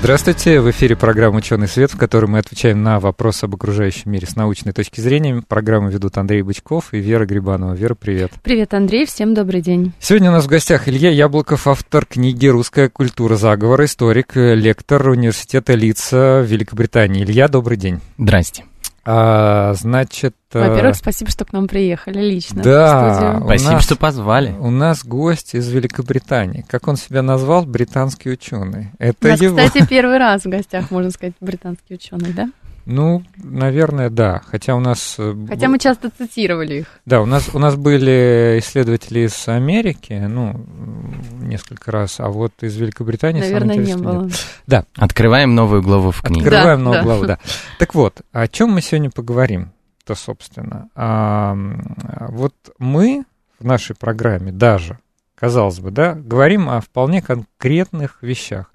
Здравствуйте, в эфире программа «Ученый свет», в которой мы отвечаем на вопросы об окружающем мире с научной точки зрения. Программу ведут Андрей Бычков и Вера Грибанова. Вера, привет. Привет, Андрей, всем добрый день. Сегодня у нас в гостях Илья Яблоков, автор книги «Русская культура заговора», историк, лектор университета Лица Великобритании. Илья, добрый день. Здрасте. А, значит... Во-первых, спасибо, что к нам приехали лично. Да. Спасибо, нас, что позвали. У нас гость из Великобритании. Как он себя назвал? Британский ученый. Это у нас, его... кстати, первый раз в гостях, можно сказать, британский ученый, да? Ну, наверное, да. Хотя у нас... э, Хотя мы часто цитировали их. Да, у нас, у нас были исследователи из Америки, ну, несколько раз, а вот из Великобритании... Наверное, не было. нет. Да, Открываем новую главу в книге. открываем Да, новую да. главу, да. Так вот, о чем мы сегодня поговорим-то, собственно? А, вот мы в нашей программе даже, казалось бы, да, говорим о вполне конкретных вещах.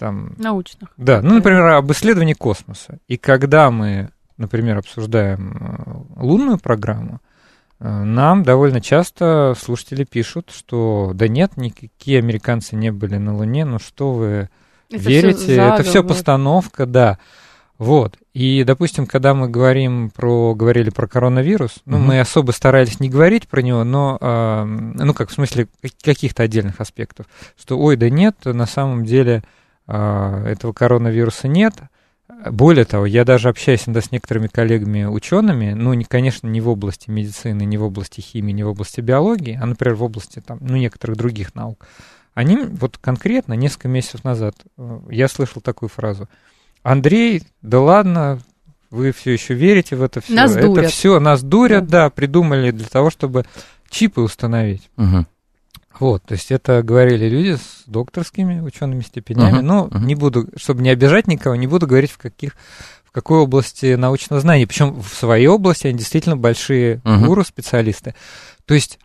Там, Научных. да, ну, например, об исследовании космоса. И когда мы, например, обсуждаем э, лунную программу, э, нам довольно часто слушатели пишут, что да нет, никакие американцы не были на Луне, ну что вы Это верите, всё это все постановка, да. Вот. И, допустим, когда мы говорим про, говорили про коронавирус, ну, Мгм. мы особо старались не говорить про него, но, а, ну, как в смысле как- каких-то отдельных аспектов, что, ой, да нет, на самом деле этого коронавируса нет. Более того, я даже общаюсь иногда с некоторыми коллегами-учеными, ну, не, конечно, не в области медицины, не в области химии, не в области биологии, а, например, в области там, ну, некоторых других наук. Они вот конкретно несколько месяцев назад, э, я слышал такую фразу. Андрей, да ладно, вы все еще верите в это все. Нас это дурят». все, нас дурят, Да. да, придумали для того, чтобы чипы установить. Мгм. Вот, то есть это говорили люди с докторскими учеными степенями. Мгм, Ну, мгм. не буду, чтобы не обижать никого, не буду говорить в каких в какой области научного знания. Причем в своей области они действительно большие Мгм. гуру, специалисты. То есть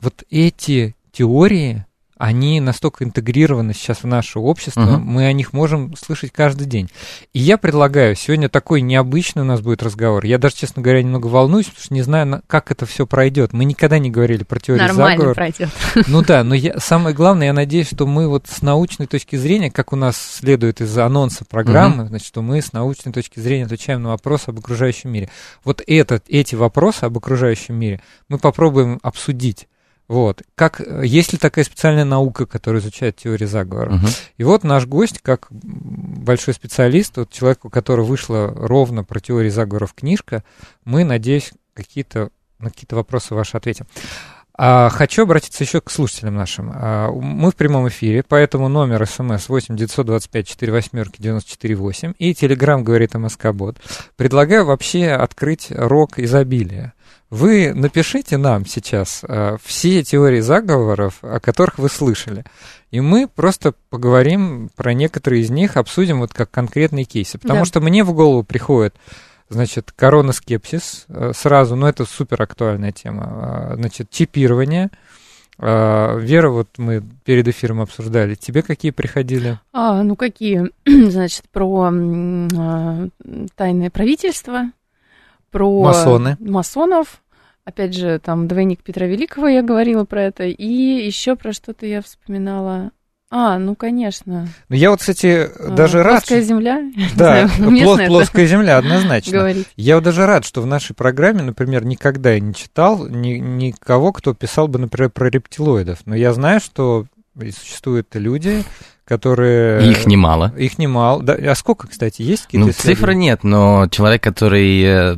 вот эти теории, они настолько интегрированы сейчас в наше общество, Мгм. мы о них можем слышать каждый день. И я предлагаю, сегодня такой необычный у нас будет разговор. Я даже, честно говоря, немного волнуюсь, потому что не знаю, на- как это все пройдет. Мы никогда не говорили про теорию Нормально заговора. пройдет. Ну да, но я, самое главное, я надеюсь, что мы вот с научной точки зрения, как у нас следует из анонса программы, значит, что мы с научной точки зрения отвечаем на вопросы об окружающем мире. Вот этот, эти вопросы об окружающем мире мы попробуем обсудить. Вот. Как, есть ли такая специальная наука, которая изучает теории заговора? Мгм. И вот наш гость, как большой специалист, вот человек, у которого вышла ровно про теории заговоров книжка, мы, надеюсь, какие-то, на какие-то вопросы ваши ответим. А, хочу обратиться еще к слушателям нашим. А, мы в прямом эфире, поэтому номер смс 8 925 4 восьмерки 94 8 и телеграмм говорит МСК Бот. Предлагаю вообще открыть рок изобилия. Вы напишите нам сейчас а, все теории заговоров, о которых вы слышали. И мы просто поговорим про некоторые из них, обсудим вот как конкретные кейсы. Потому Да. что мне в голову приходит, значит, коронаскепсис э, сразу, но это супер актуальная тема. А, Значит, чипирование. А, Вера, вот мы перед эфиром обсуждали. Тебе какие приходили? А, ну какие? Значит, про а, тайное правительство, про Масоны. масонов. Опять же, там двойник Петра Великого я говорила про это. И еще про что-то я вспоминала. А, ну, конечно. Ну, я вот, кстати, А, даже рад... Плоская земля. Да, плос- плоская земля, однозначно. говорить. Я вот даже рад, что в нашей программе, например, никогда я не читал ни- никого, кто писал бы, например, про рептилоидов. Но я знаю, что и существуют люди, которые... Их немало. Их немало. Да, а сколько, кстати, есть какие-то Ну, цифры нет, но человек, который, э,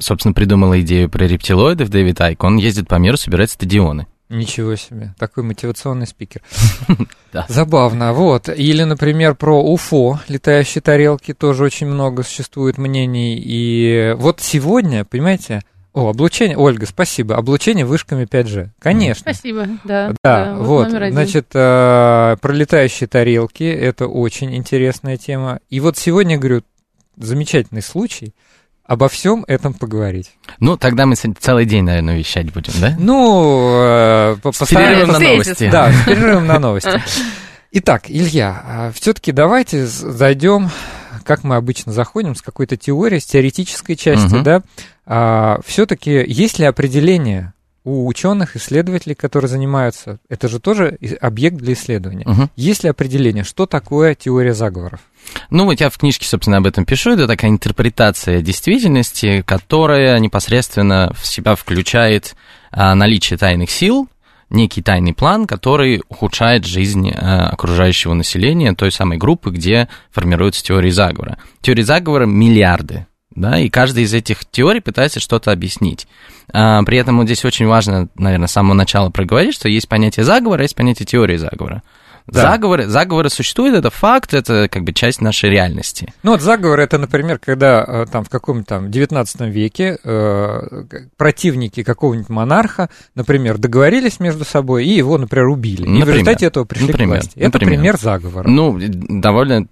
собственно, придумал идею про рептилоидов, Дэвид Айк, он ездит по миру собирать стадионы. Ничего себе, такой мотивационный спикер. Да. Забавно, вот. Или, например, про УФО, летающие тарелки, тоже очень много существует мнений. И вот сегодня, понимаете, о, облучение, Ольга, спасибо, облучение вышками 5G. Конечно. Спасибо, да. Да, вот, номер один. значит, э, про летающие тарелки, это очень интересная тема. И вот сегодня, говорю, замечательный случай, обо всем этом поговорить. Ну, тогда мы целый день, наверное, вещать будем, да? Ну, э, по- С перерывом на новости. Да, с перерывом на новости. Итак, Илья, все-таки давайте зайдем, как мы обычно заходим, с какой-то теории, с теоретической части, Мгм. да. Все-таки есть ли определение у ученых, исследователей, которые занимаются, это же тоже объект для исследования. Мгм. Есть ли определение, что такое теория заговоров? Ну, вот я в книжке, собственно, об этом пишу. Это такая интерпретация действительности, которая непосредственно в себя включает а, наличие тайных сил, некий тайный план, который ухудшает жизнь а, окружающего населения, той самой группы, где формируются теории заговора. Теории заговора миллиарды. Да, и каждая из этих теорий пытается что-то объяснить. А, при этом вот здесь очень важно, наверное, с самого начала проговорить, что есть понятие заговора, есть понятие теории заговора. Да. Заговоры, заговоры существуют, это факт, это как бы часть нашей реальности. Ну вот заговор это, например, когда э, там в каком-то там 19 веке э, противники какого-нибудь монарха, например, договорились между собой и его, например, убили. и в Например. результате этого пришли Например. к власти. Это Например. пример заговора. Ну, довольно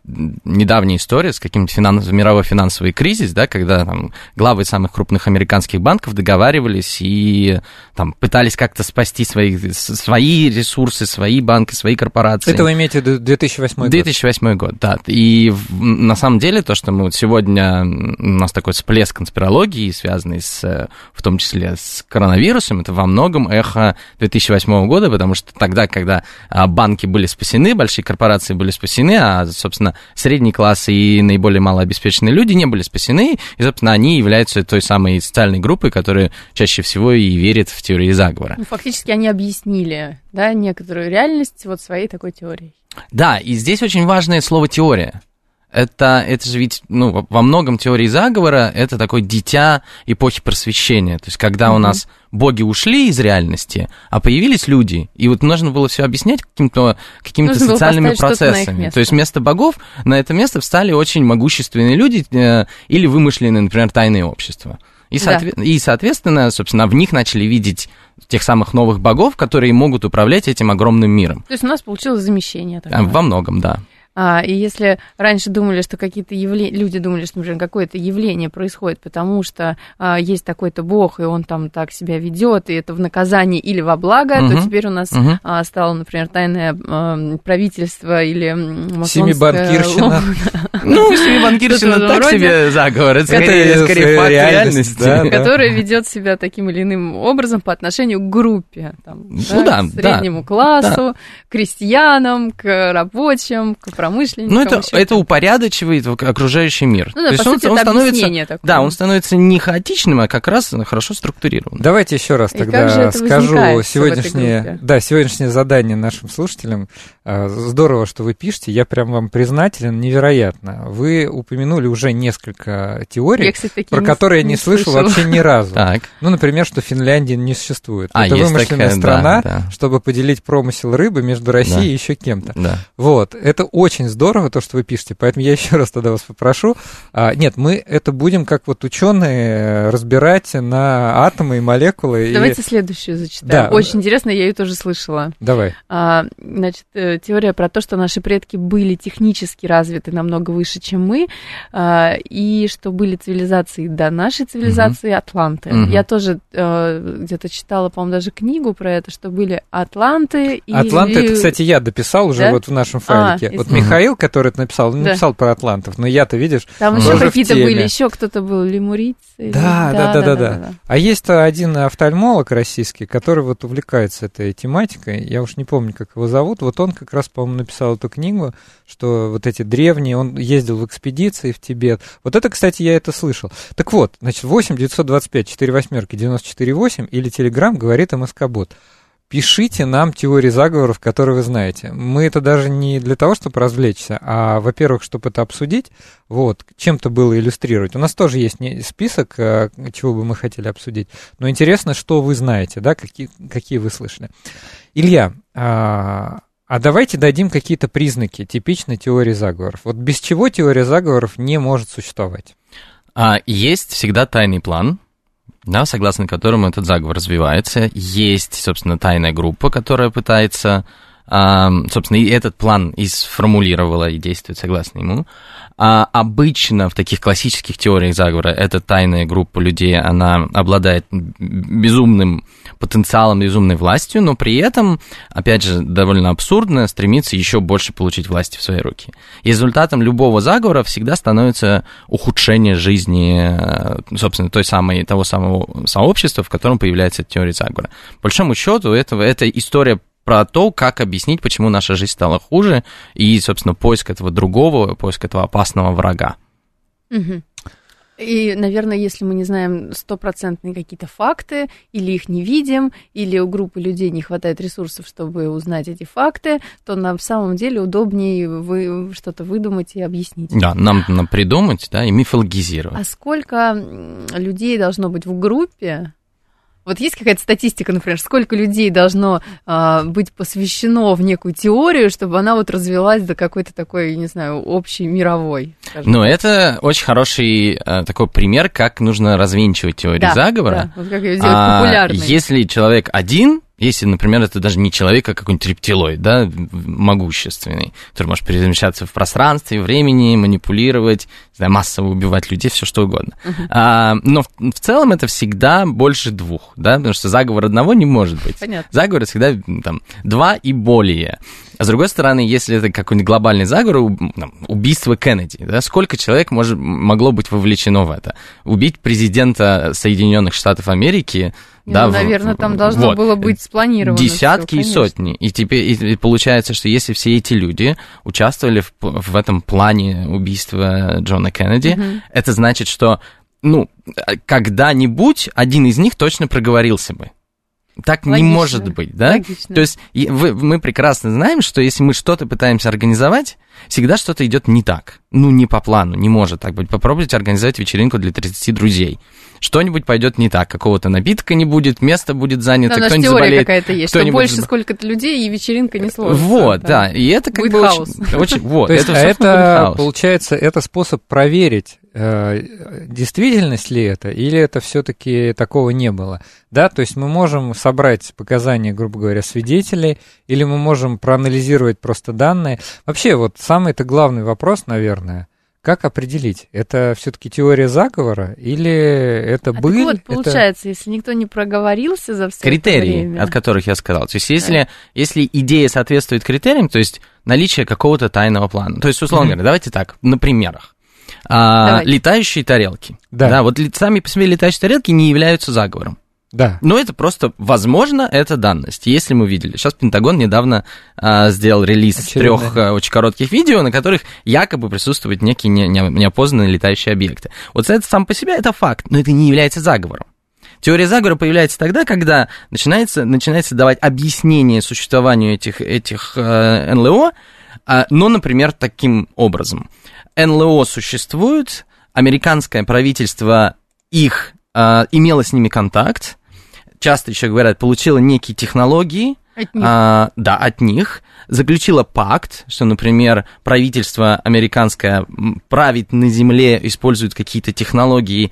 недавняя история с каким-то финанс... мировой финансовый кризис, да, когда там главы самых крупных американских банков договаривались и там пытались как-то спасти свои, свои ресурсы, свои банки, свои корпорации. Это вы имеете в виду 2008 год? 2008 год, да. И на самом деле то, что мы вот сегодня, у нас такой всплеск конспирологии, связанный с, э, в том числе с коронавирусом, это во многом эхо 2008 года, потому что тогда, когда а, банки были спасены, большие корпорации были спасены, а, собственно, средний класс и наиболее малообеспеченные люди не были спасены, и, собственно, они являются той самой социальной группой, которая чаще всего и верит в теории заговора. Ну, фактически они объяснили, да, некоторую реальность вот своей такой теорией. Да, и здесь очень важное слово теория. Это, это же ведь, ну, во- многом теории заговора это такое дитя эпохи просвещения. То есть, когда у Мгм. нас боги ушли из реальности, а появились люди, и вот нужно было все объяснять каким-то какими-то Нужно социальными процессами. То есть, вместо богов на это место встали очень могущественные люди э, или вымышленные, например, тайные общества. И, Да. соотве- и, соответственно, собственно, в них начали видеть тех самых новых богов, которые могут управлять этим огромным миром. То есть у нас получилось замещение. Такое. Во многом, да. А, и если раньше думали, что какие-то явления, люди думали, что, например, какое-то явление происходит, потому что а, есть такой-то бог, и он там так себя ведет, и это в наказание или во благо, то Мгм. теперь у нас Мгм. а, стало, например, тайное ам, правительство или масонское Семибанкирщина. Ну, Семибанкирщина так себе заговор, это скорее, факт реальность, реальности. которое ведет себя таким или иным образом по отношению к группе, Ну к среднему классу, крестьянам, к рабочим, к промышленникам. Ну, это, это упорядочивает окружающий мир. Ну да, То есть по он, сути, он это становится, такое. да, он становится не хаотичным, а как раз хорошо структурированным. Давайте еще раз тогда скажу сегодняшнее, да, сегодняшнее задание нашим слушателям. А, Здорово, что вы пишете, я прям вам признателен, невероятно. Вы упомянули уже несколько теорий, Я, кстати, про не- которые я не слышал вообще ни разу. Так. Ну, например, что Финляндии не существует. А, Это вымышленная такая, страна, да, да. чтобы поделить промысел рыбы между Россией Да. и еще кем-то. Да. Вот, это очень здорово, то, что вы пишете, поэтому я еще раз тогда вас попрошу. А, нет, мы это будем, как вот ученые, разбирать на атомы и молекулы. и- Давайте следующую зачитаю. Да. Очень интересно, я ее тоже слышала. Давай. А, значит, э, теория про то, что наши предки были технически развиты намного выше, чем мы, а, и что были цивилизации до нашей цивилизации Атланты. Мгм. Я тоже э, где-то читала, по-моему, даже книгу про это, что были Атланты и... Атланты, это, кстати, я дописал уже Да? вот в нашем файлике. А, вот. Михаил, который это написал, он Да. написал про атлантов, но я-то, видишь, Там еще какие-то были, еще кто-то был, лемурийцы. или- Да, да, да, да, да. А есть один офтальмолог российский, который вот увлекается этой тематикой, я уж не помню, как его зовут, вот он как раз, по-моему, написал эту книгу, что вот эти древние, он ездил в экспедиции в Тибет. Вот это, кстати, я это слышал. Так вот, значит, 8 925 4 восьмерки 94 8 или Телеграм говорит МСК-бот. Пишите нам теории заговоров, которые вы знаете. Мы это даже не для того, чтобы развлечься, а, во-первых, чтобы это обсудить, вот, чем-то было иллюстрировать. У нас тоже есть список, э, чего бы мы хотели обсудить. Но интересно, что вы знаете, да, какие, какие вы слышали. Илья, а, а давайте дадим какие-то признаки типичной теории заговоров. Вот без чего теория заговоров не может существовать? А, есть всегда тайный план, да, согласно которому этот заговор развивается. Есть, собственно, тайная группа, которая пытается собственно, и этот план и сформулировала и действует согласно ему. А обычно в таких классических теориях заговора эта тайная группа людей, она обладает безумным потенциалом, безумной властью, но при этом, опять же, довольно абсурдно стремится еще больше получить власти в свои руки. Результатом любого заговора всегда становится ухудшение жизни, э, собственно, той самой, того самого сообщества, в котором появляется теория заговора. По большому счету, этого, эта история про то, как объяснить, почему наша жизнь стала хуже, и, собственно, поиск этого другого, поиск этого опасного врага. Угу. И, наверное, если мы не знаем стопроцентные какие-то факты, или их не видим, или у группы людей не хватает ресурсов, чтобы узнать эти факты, то на самом деле удобнее вы что-то выдумать и объяснить. Да, нам придумать, да, и мифологизировать. А сколько людей должно быть в группе, вот есть какая-то статистика, например, сколько людей должно а, быть посвящено в некую теорию, чтобы она вот развилась до какой-то такой, не знаю, общей мировой? Ну, это очень хороший а, такой пример, как нужно развенчивать теорию да, заговора. Да, вот как ее сделать а, популярной. Если человек один, если, например, это даже не человек, а какой-нибудь рептилоид, да, могущественный, который может перемещаться в пространстве, времени, манипулировать, не знаю, массово убивать людей, все что угодно. Uh-huh. А, но в, в целом это всегда больше двух, да, потому что заговор одного не может быть. Понятно. Заговор всегда там два и более. А с другой стороны, если это какой-нибудь глобальный заговор, там, убийство Кеннеди, да, сколько человек может, могло быть вовлечено в это? Убить президента Соединенных Штатов Америки да, ну, наверное, там должно вот, было быть спланировано. Десятки всё, и сотни. И теперь и получается, что если все эти люди участвовали в, в этом плане убийства Джона Кеннеди, угу. это значит, что ну, когда-нибудь один из них точно проговорился бы. Так Логично. не может быть, да? Логично. То есть вы, мы прекрасно знаем, что если мы что-то пытаемся организовать, всегда что-то идет не так. Ну, не по плану, не может так быть. Попробуйте организовать вечеринку для 30 друзей что-нибудь пойдет не так, какого-то напитка не будет, место будет занято, да, кто-нибудь заболеет. какая-то есть, что больше сколько-то людей, и вечеринка не сложится. Вот, да, и это как будет бы хаос. очень, очень вот, То есть, это, а это получается, это способ проверить, э, действительность ли это, или это все-таки такого не было. Да, то есть мы можем собрать показания, грубо говоря, свидетелей, или мы можем проанализировать просто данные. Вообще, вот самый-то главный вопрос, наверное, как определить, это все-таки теория заговора или это а быль? вот, получается, это... если никто не проговорился за все Критерии, это время. от которых я сказал. То есть, если, да. если идея соответствует критериям, то есть наличие какого-то тайного плана. То есть, условно mm-hmm. говоря, давайте так, на примерах. А, летающие тарелки. Да. да. Вот сами по себе летающие тарелки не являются заговором. Да. Но это просто, возможно, это данность. Если мы видели. Сейчас Пентагон недавно а, сделал релиз трех а, очень коротких видео, на которых якобы присутствуют некие не, не, неопознанные летающие объекты. Вот это сам по себе это факт, но это не является заговором. Теория заговора появляется тогда, когда начинается, начинается давать объяснение существованию этих, этих э, НЛО, э, но, например, таким образом. НЛО существуют, американское правительство их э, имело с ними контакт, часто еще говорят, получила некие технологии, от них. А, да, от них. Заключила пакт, что, например, правительство американское правит на земле, использует какие-то технологии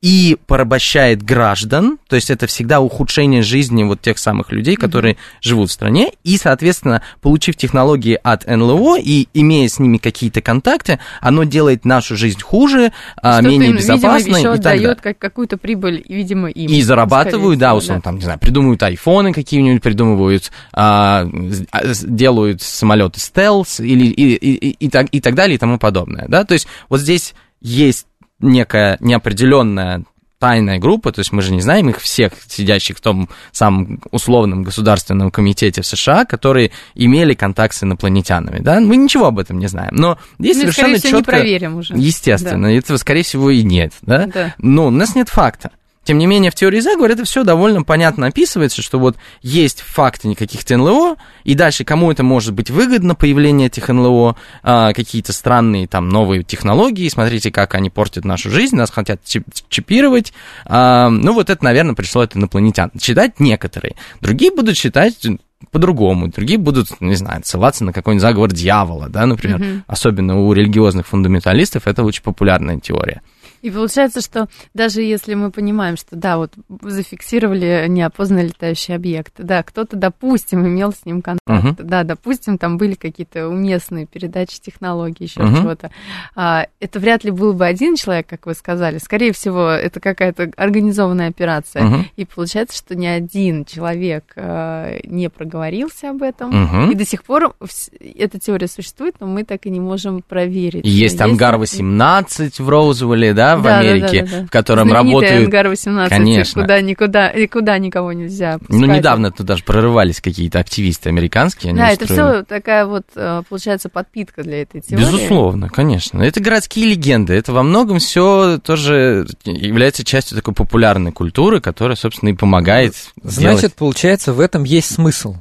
и порабощает граждан, то есть это всегда ухудшение жизни вот тех самых людей, которые mm-hmm. живут в стране, и, соответственно, получив технологии от НЛО и имея с ними какие-то контакты, оно делает нашу жизнь хуже, а, Что менее им, безопасной видимо, и так дает как какую-то прибыль, видимо, им. И зарабатывают, да, условно, да. там, не знаю, придумывают айфоны какие-нибудь, придумывают, а, а делают самолеты стелс или и, и, и, и, так, и так далее и тому подобное, да, то есть вот здесь есть некая неопределенная тайная группа, то есть мы же не знаем их всех, сидящих в том самом условном государственном комитете в США, которые имели контакт с инопланетянами, да, мы ничего об этом не знаем, но здесь ну, совершенно четко, не проверим уже. естественно, да. этого скорее всего и нет, да, да. но у нас нет факта. Тем не менее, в теории заговора это все довольно понятно описывается, что вот есть факты каких-то НЛО, и дальше кому это может быть выгодно, появление этих НЛО, а, какие-то странные там новые технологии, смотрите, как они портят нашу жизнь, нас хотят чипировать. А, ну, вот это, наверное, пришло от инопланетян. Читать некоторые. Другие будут считать по-другому. Другие будут, не знаю, ссылаться на какой-нибудь заговор дьявола, да, например. Mm-hmm. Особенно у религиозных фундаменталистов это очень популярная теория. И получается, что даже если мы понимаем, что да, вот зафиксировали неопознанный летающий объект, да, кто-то, допустим, имел с ним контакт, uh-huh. да, допустим, там были какие-то уместные передачи технологий, еще uh-huh. чего-то, а, это вряд ли был бы один человек, как вы сказали, скорее всего, это какая-то организованная операция, uh-huh. и получается, что ни один человек а, не проговорился об этом, uh-huh. и до сих пор эта теория существует, но мы так и не можем проверить. Есть Ангар-18 в Роузвилле, да, в да, Америке, да, да, да. в котором работают... Ангар-18, Конечно. Куда, никуда, никуда никого нельзя пускать. Ну, недавно туда же прорывались какие-то активисты американские. да, устроили... это все такая вот, э, получается, подпитка для этой теории. Безусловно, конечно. Это городские легенды. Это во многом все тоже является частью такой популярной культуры, которая, собственно, и помогает Значит, сделать... получается, в этом есть смысл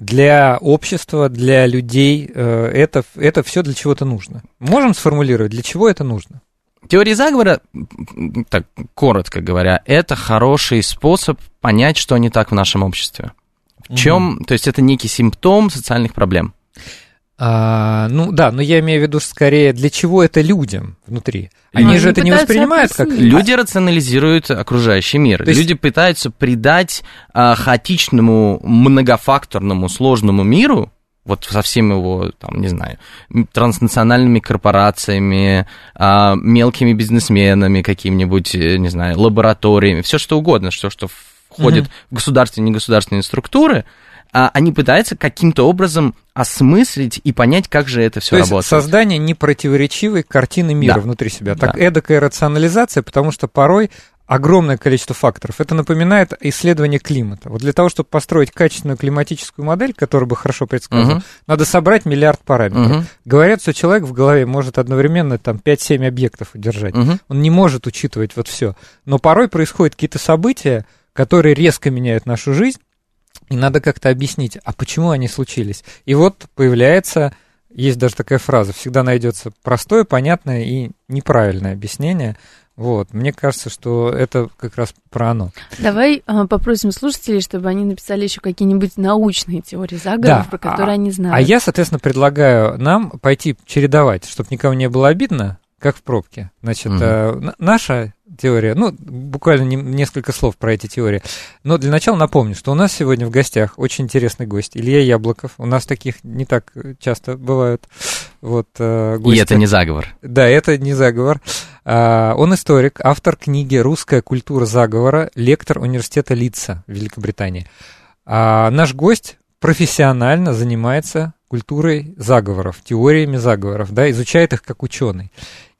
для общества, для людей э, это, это все для чего-то нужно. Можем сформулировать, для чего это нужно? Теория заговора, так коротко говоря, это хороший способ понять, что не так в нашем обществе. В чем, угу. то есть это некий симптом социальных проблем. А, ну да, но я имею в виду скорее, для чего это людям внутри. Они ну, же это не воспринимают как... Люди рационализируют окружающий мир. есть... Люди пытаются придать а, хаотичному, многофакторному, сложному миру, вот со всеми его, там, не знаю, транснациональными корпорациями, а, мелкими бизнесменами какими-нибудь, э, не знаю, лабораториями, все что угодно, все, что входит угу. в государственные и негосударственные структуры, а, они пытаются каким-то образом осмыслить и понять, как же это все работает. создание непротиворечивой картины мира да. внутри себя. Так да. эдакая рационализация, потому что порой огромное количество факторов. Это напоминает исследование климата. Вот для того, чтобы построить качественную климатическую модель, которая бы хорошо предсказывала, uh-huh. надо собрать миллиард параметров. Uh-huh. Говорят, что человек в голове может одновременно там 5-7 объектов удержать. Uh-huh. Он не может учитывать вот все. Но порой происходят какие-то события, которые резко меняют нашу жизнь, и надо как-то объяснить, а почему они случились. И вот появляется, есть даже такая фраза, всегда найдется простое, понятное и неправильное объяснение. Вот, мне кажется, что это как раз про оно. Давай э, попросим слушателей, чтобы они написали еще какие-нибудь научные теории заговоров, да. про которые а, они знают. А я, соответственно, предлагаю нам пойти чередовать, чтобы никому не было обидно, как в пробке. Значит, угу. э, наша теория. Ну, буквально не, несколько слов про эти теории. Но для начала напомню, что у нас сегодня в гостях очень интересный гость Илья Яблоков. У нас таких не так часто бывают. Вот, э, гости. И это не заговор. Да, это не заговор. А, он историк, автор книги «Русская культура заговора», лектор университета Лица в Великобритании. А наш гость профессионально занимается культурой заговоров, теориями заговоров, да, изучает их как ученый.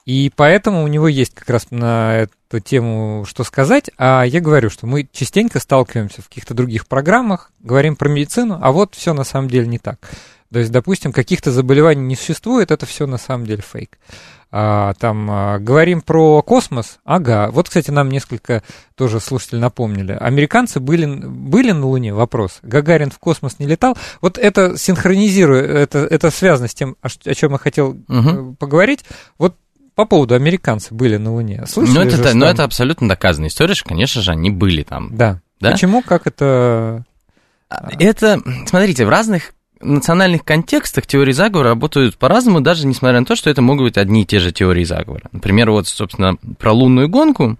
И поэтому у него есть как раз на эту тему что сказать. А я говорю, что мы частенько сталкиваемся в каких-то других программах, говорим про медицину, а вот все на самом деле не так. То есть, допустим, каких-то заболеваний не существует, это все на самом деле фейк. А, там а, говорим про космос, ага. Вот, кстати, нам несколько тоже слушатели напомнили. Американцы были, были на Луне, вопрос. Гагарин в космос не летал. Вот это синхронизирует, это, это связано с тем, о, о чем я хотел угу. поговорить. Вот по поводу американцы были на Луне. Слышали ну, это, же, ну, это абсолютно доказанная история, что, конечно же, они были там. Да. да? Почему? Как это... А, это, смотрите, в разных национальных контекстах теории заговора работают по-разному, даже несмотря на то, что это могут быть одни и те же теории заговора. Например, вот, собственно, про лунную гонку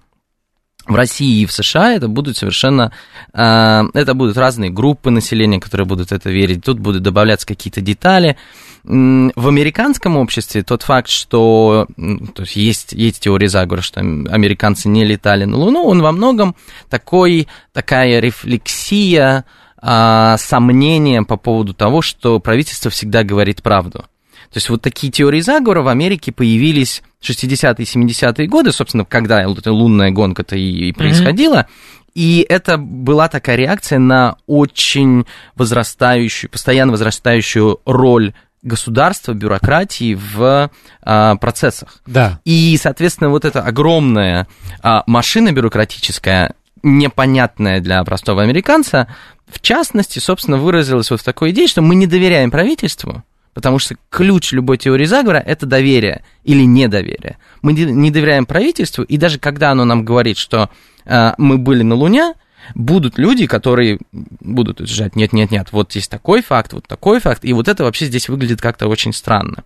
в России и в США это будут совершенно, а, это будут разные группы населения, которые будут это верить, тут будут добавляться какие-то детали. В американском обществе тот факт, что то есть, есть, есть теория заговора, что американцы не летали на Луну, он во многом такой, такая рефлексия, а, сомнение по поводу того, что правительство всегда говорит правду. То есть вот такие теории заговора в Америке появились в 60-е и 70-е годы, собственно, когда эта лунная гонка-то и, и происходила. Mm-hmm. И это была такая реакция на очень возрастающую, постоянно возрастающую роль государства, бюрократии в а, процессах. Да. И, соответственно, вот эта огромная а, машина бюрократическая, непонятная для простого американца, в частности, собственно, выразилась вот в такой идее, что мы не доверяем правительству, потому что ключ любой теории заговора – это доверие или недоверие. Мы не доверяем правительству, и даже когда оно нам говорит, что э, мы были на Луне, будут люди, которые будут утверждать, нет-нет-нет, вот есть такой факт, вот такой факт, и вот это вообще здесь выглядит как-то очень странно.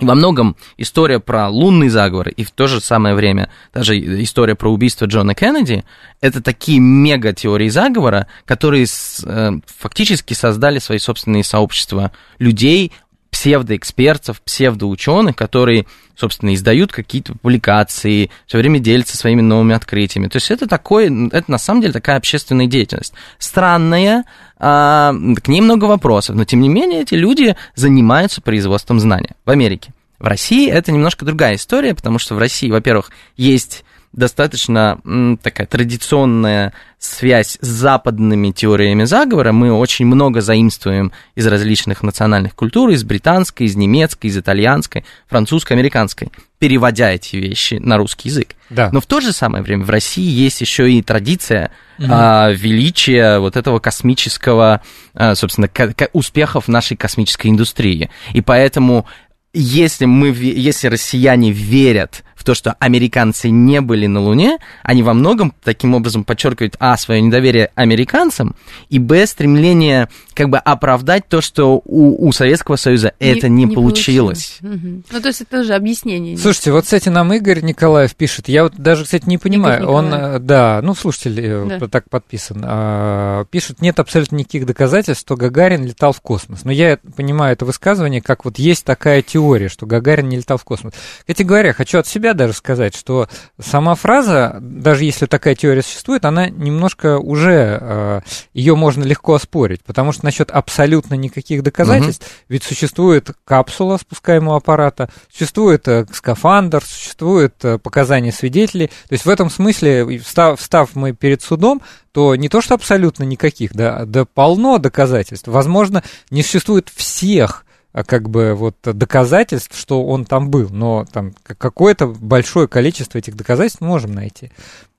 Во многом история про лунный заговор и в то же самое время даже история про убийство Джона Кеннеди – это такие мега-теории заговора, которые э, фактически создали свои собственные сообщества людей, псевдоэкспертов, псевдоученых, которые, собственно, издают какие-то публикации, все время делятся своими новыми открытиями. То есть это такое, это на самом деле такая общественная деятельность. Странная, а, к ней много вопросов, но тем не менее эти люди занимаются производством знания в Америке. В России это немножко другая история, потому что в России, во-первых, есть достаточно такая традиционная связь с западными теориями заговора. Мы очень много заимствуем из различных национальных культур, из британской, из немецкой, из итальянской, французской, американской, переводя эти вещи на русский язык. Да. Но в то же самое время в России есть еще и традиция Мгм. а, величия вот этого космического, а, собственно, успехов нашей космической индустрии. И поэтому если мы, если россияне верят в то, что американцы не были на Луне, они во многом таким образом подчеркивают, а, свое недоверие американцам, и, б, стремление как бы оправдать то, что у, у Советского Союза это не, получилось. Мгм. Ну, то есть это тоже объяснение. Слушайте, вот, кстати, нам Игорь Николаев пишет. Я вот даже, кстати, не понимаю. Он, э, да, ну, слушатель э, Да. так подписан. а, Пишет, нет абсолютно никаких доказательств, что Гагарин летал в космос. Но я понимаю это высказывание, как вот есть такая теория, что Гагарин не летал в космос. Кстати говоря, хочу от себя даже сказать, что сама фраза, даже если такая теория существует, она немножко уже, ее можно легко оспорить, потому что насчет абсолютно никаких доказательств, ведь существует капсула спускаемого аппарата, существует э, скафандр, существует э, показания свидетелей. То есть в этом смысле, встав, встав мы перед судом, то не то, что абсолютно никаких, да, да полно доказательств. Возможно, не существует всех а, как бы вот доказательств, что он там был, но там какое-то большое количество этих доказательств мы можем найти.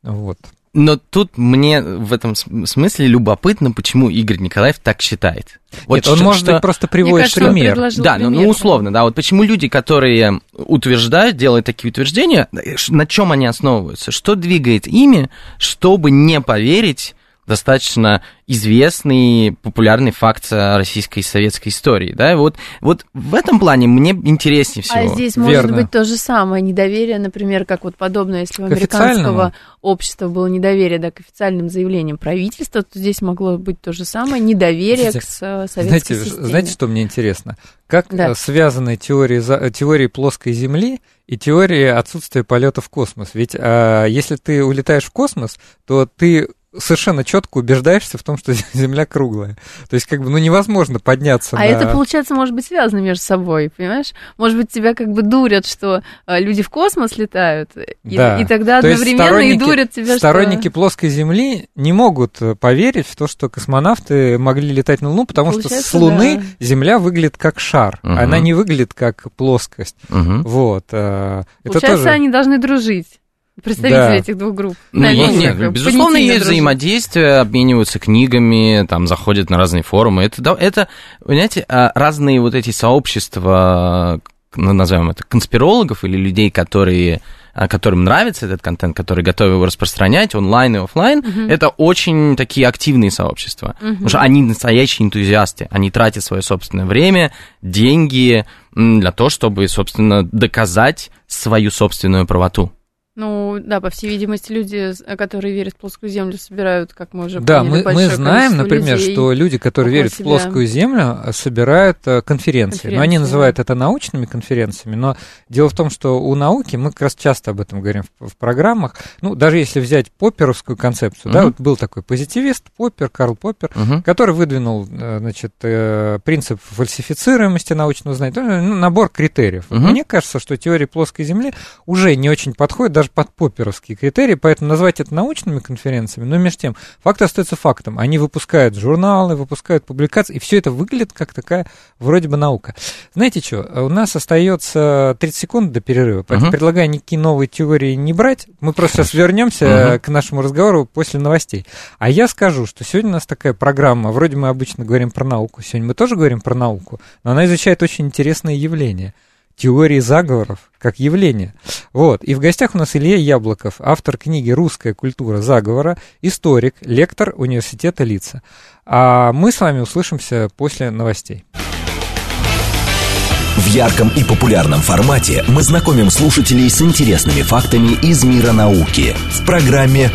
Вот. Но тут мне в этом см- смысле любопытно, почему Игорь Николаев так считает. Нет, он, что- может быть, просто приводит кажется, пример. Да, ну, ну, пример. условно, да. Вот почему люди, которые утверждают, делают такие утверждения, э, на чем они основываются? Что двигает ими, чтобы не поверить достаточно известный, популярный факт российской и советской истории, да, вот, вот в этом плане мне интереснее А всего. здесь может Верно. быть то же самое, недоверие, например, как вот подобное, если у американского общества было недоверие да, к официальным заявлениям правительства, то здесь могло быть то же самое, недоверие Слушайте, к советской Знаете, системе. знаете, что мне интересно? Как Да. э, связаны теории, э, теории плоской Земли и теории отсутствия полета в космос? Ведь а, если ты улетаешь в космос, то ты совершенно четко убеждаешься в том, что Земля круглая. То есть, как бы, ну, невозможно подняться А на... это, получается, может быть связано между собой, понимаешь? Может быть, тебя как бы дурят, что э, люди в космос летают, и, Да. и тогда То одновременно и дурят тебя, Сторонники что... плоской Земли не могут э, поверить в то, что космонавты могли летать на Луну, потому что с Получается, Луны да. Земля выглядит как шар, Мгм. она не выглядит как плоскость. Мгм. Вот. э, Это Получается, тоже... они должны дружить, представители Да. этих двух групп. Ну, Да, нет, как безусловно, понятийно есть дружат. взаимодействие, обмениваются книгами, там, заходят на разные форумы. Это, это понимаете, а, разные вот эти сообщества, ну, назовем это, конспирологов или людей, которые а, которым нравится этот контент, которые готовы его распространять онлайн и офлайн, Мгм. это очень такие активные сообщества. Мгм. Потому что они настоящие энтузиасты. Они тратят свое собственное время, деньги для того, чтобы, собственно, доказать свою собственную правоту. Ну, да, по всей видимости, люди, которые верят в плоскую землю, собирают, как мы уже Да, поняли, мы, мы знаем, например, людей. что люди, которые верят в себя. плоскую землю, э, собирают э, конференции. Но они Конференции, называют это научными конференциями. Но дело в том, что у науки, мы как раз часто об этом говорим в, в программах, ну, даже если взять попперовскую концепцию, да, Мгм. вот был такой позитивист, Поппер, Карл Поппер, Мгм. который выдвинул, э, значит, принцип фальсифицируемости научного знания, то есть, ну, набор критериев. Мгм. Мне кажется, что теория плоской Земли уже не очень подходит даже под попперовские критерии, поэтому назвать это научными конференциями, но между тем, факт остается фактом. Они выпускают журналы, выпускают публикации, и все это выглядит как такая вроде бы наука. Знаете что, у нас остается 30 секунд до перерыва, поэтому Мгм. предлагаю никакие новые теории не брать. Мы просто сейчас вернемся Мгм. к нашему разговору после новостей. А я скажу, что сегодня у нас такая программа, вроде мы обычно говорим про науку, сегодня мы тоже говорим про науку, но она изучает очень интересные явления. Теории заговоров как явление. Вот. И в гостях у нас Илья Яблоков, автор книги «Русская культура заговора», историк, лектор университета Лица. А мы с вами услышимся после новостей. В ярком и популярном формате мы знакомим слушателей с интересными фактами из мира науки в программе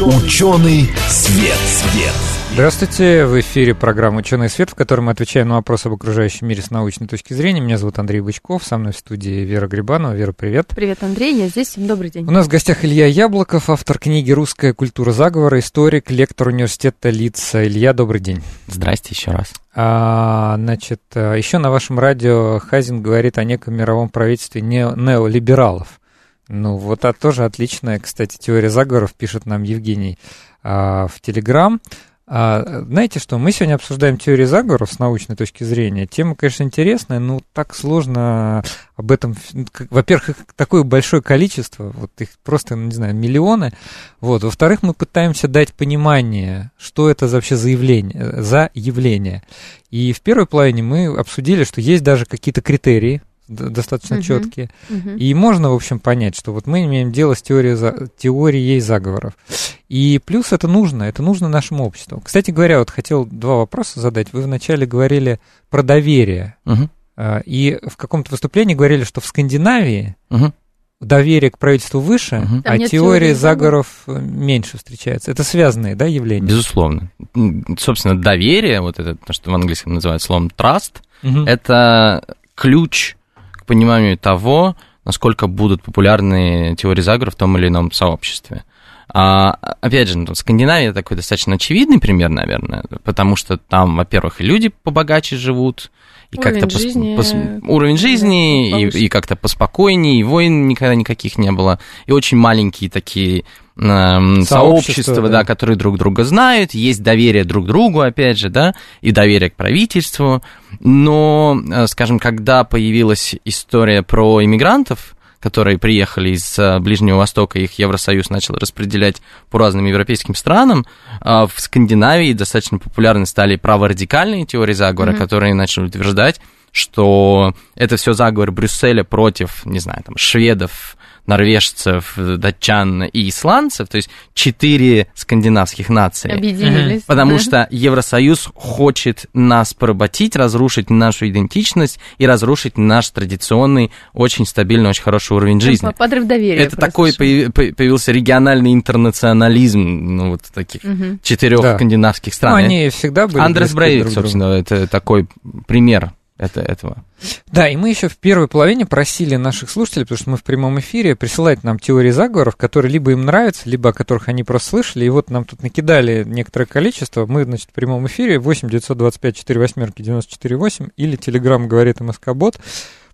«Ученый свет». свет. Здравствуйте, в эфире программа «Ученый свет», в которой мы отвечаем на вопросы об окружающем мире с научной точки зрения. Меня зовут Андрей Бычков, со мной в студии Вера Грибанова. Вера, привет. Привет, Андрей, я здесь, всем добрый день. У нас в гостях Илья Яблоков, автор книги «Русская культура заговора», историк, лектор университета Лица. Илья, добрый день. Здрасте еще раз. А, значит, еще на вашем радио Хазин говорит о неком мировом правительстве не- неолибералов. Ну, вот а тоже отличная, кстати, теория заговоров, пишет нам Евгений а, в Телеграм. А, знаете что, мы сегодня обсуждаем теории заговоров с научной точки зрения. Тема, конечно, интересная, но так сложно об этом... как- Во-первых, такое большое количество, вот их просто, ну, не знаю, миллионы. Вот. Во-вторых, мы пытаемся дать понимание, что это вообще за явление, за явление. И в первой половине мы обсудили, что есть даже какие-то критерии, достаточно Мгм. четкие. Мгм. И можно, в общем, понять, что вот мы имеем дело с теорией, за- теорией заговоров. И плюс это нужно, это нужно нашему обществу. Кстати говоря, вот хотел два вопроса задать. Вы вначале говорили про доверие. А, И в каком-то выступлении говорили, что в Скандинавии мгм. доверие к правительству выше. Там а теории теории заговоров э, меньше встречается. Это связанные, да, явления? Безусловно. Собственно, доверие, вот это, то, что в английском называют словом trust, Мгм. это ключ пониманию того, насколько будут популярны теории заговора в том или ином сообществе. А, опять же, ну, Скандинавия такой достаточно очевидный пример, наверное, потому что там, во-первых, и люди побогаче живут, и Уровень как-то пос- жизни, пос- уровень да, жизни, и, и как-то поспокойнее, и войн никогда никаких не было, и очень маленькие такие Сообщества, сообщества, да. да, которые друг друга знают, есть доверие друг другу, опять же, да, и доверие к правительству. Но, э, скажем, когда появилась история про иммигрантов, которые приехали из э, Ближнего Востока, их Евросоюз начал распределять по разным европейским странам, а в Скандинавии достаточно популярны стали праворадикальные теории заговора, Мгм. которые начали утверждать, что это все заговор Брюсселя против, не знаю, там, шведов, норвежцев, датчан и исландцев, то есть четыре скандинавских нации. Объединились. Потому да. что Евросоюз хочет нас поработить, разрушить нашу идентичность и разрушить наш традиционный, очень стабильный, очень хороший уровень жизни. Подрыв доверия. Это такой что. появи- по- появился региональный интернационализм, ну, вот таких Мгм. четырех Да. скандинавских Ну, стран. они всегда были Андрес Брейвик, собственно, это такой пример это, этого. Да, и мы еще в первой половине просили наших слушателей, потому что мы в прямом эфире, присылать нам теории заговоров, которые либо им нравятся, либо о которых они просто слышали. И вот нам тут накидали некоторое количество. Мы, значит, в прямом эфире 8 925 4 восьмерки 94 8 или Телеграм говорит МСК Бот.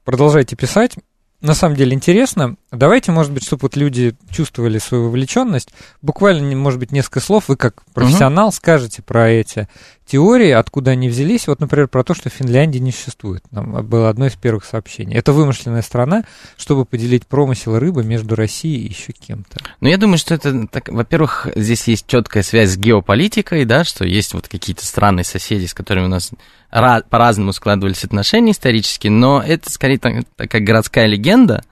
Продолжайте писать. На самом деле интересно. Давайте, может быть, чтобы вот люди чувствовали свою вовлеченность, буквально, может быть, несколько слов, вы как профессионал скажете про эти теории, откуда они взялись. Вот, например, про то, что Финляндии не существует. Нам было одно из первых сообщений. Это вымышленная страна, чтобы поделить промысел рыбы между Россией и еще кем-то. Ну, я думаю, что это, так, во-первых, здесь есть четкая связь с геополитикой, да, что есть вот какие-то страны, соседи, с которыми у нас по-разному складывались отношения исторические, но это скорее так- такая городская легенда,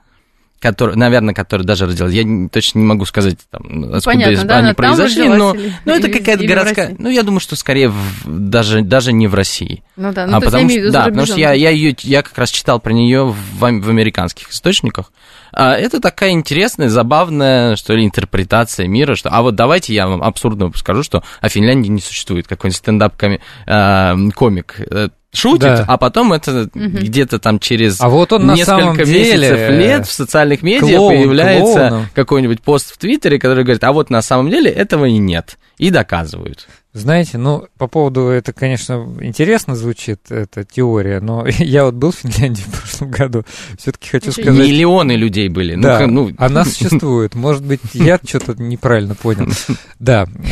которая, наверное, которая даже родилась. Я не- точно не могу сказать, там, откуда Понятно, да, они произошли, но, или- но это какая-то городская... Ну, я думаю, что скорее в- даже, даже не в России. Ну да, ну а то есть потому в что, да, потому что я, я, ее, я как раз читал про нее в, в американских источниках. А, это такая интересная, забавная, что ли, интерпретация мира, что, а вот давайте я вам абсурдно скажу, что о Финляндии не существует какой-нибудь стендап-комик э, шутит, Да. а потом это Мгм. где-то там через А вот он на несколько самом месяцев деле... лет в социальных медиа клоун появляется клоуном. какой-нибудь пост в Твиттере, который говорит, а вот на самом деле этого и нет. И доказывают. Знаете, ну, по поводу, это, конечно, интересно звучит, эта теория, но я вот был в Финляндии в прошлом году, все-таки хочу сказать... Миллионы людей были. Да, Ну, ну, она существует. Может быть, я что-то неправильно понял. Да. Смотри,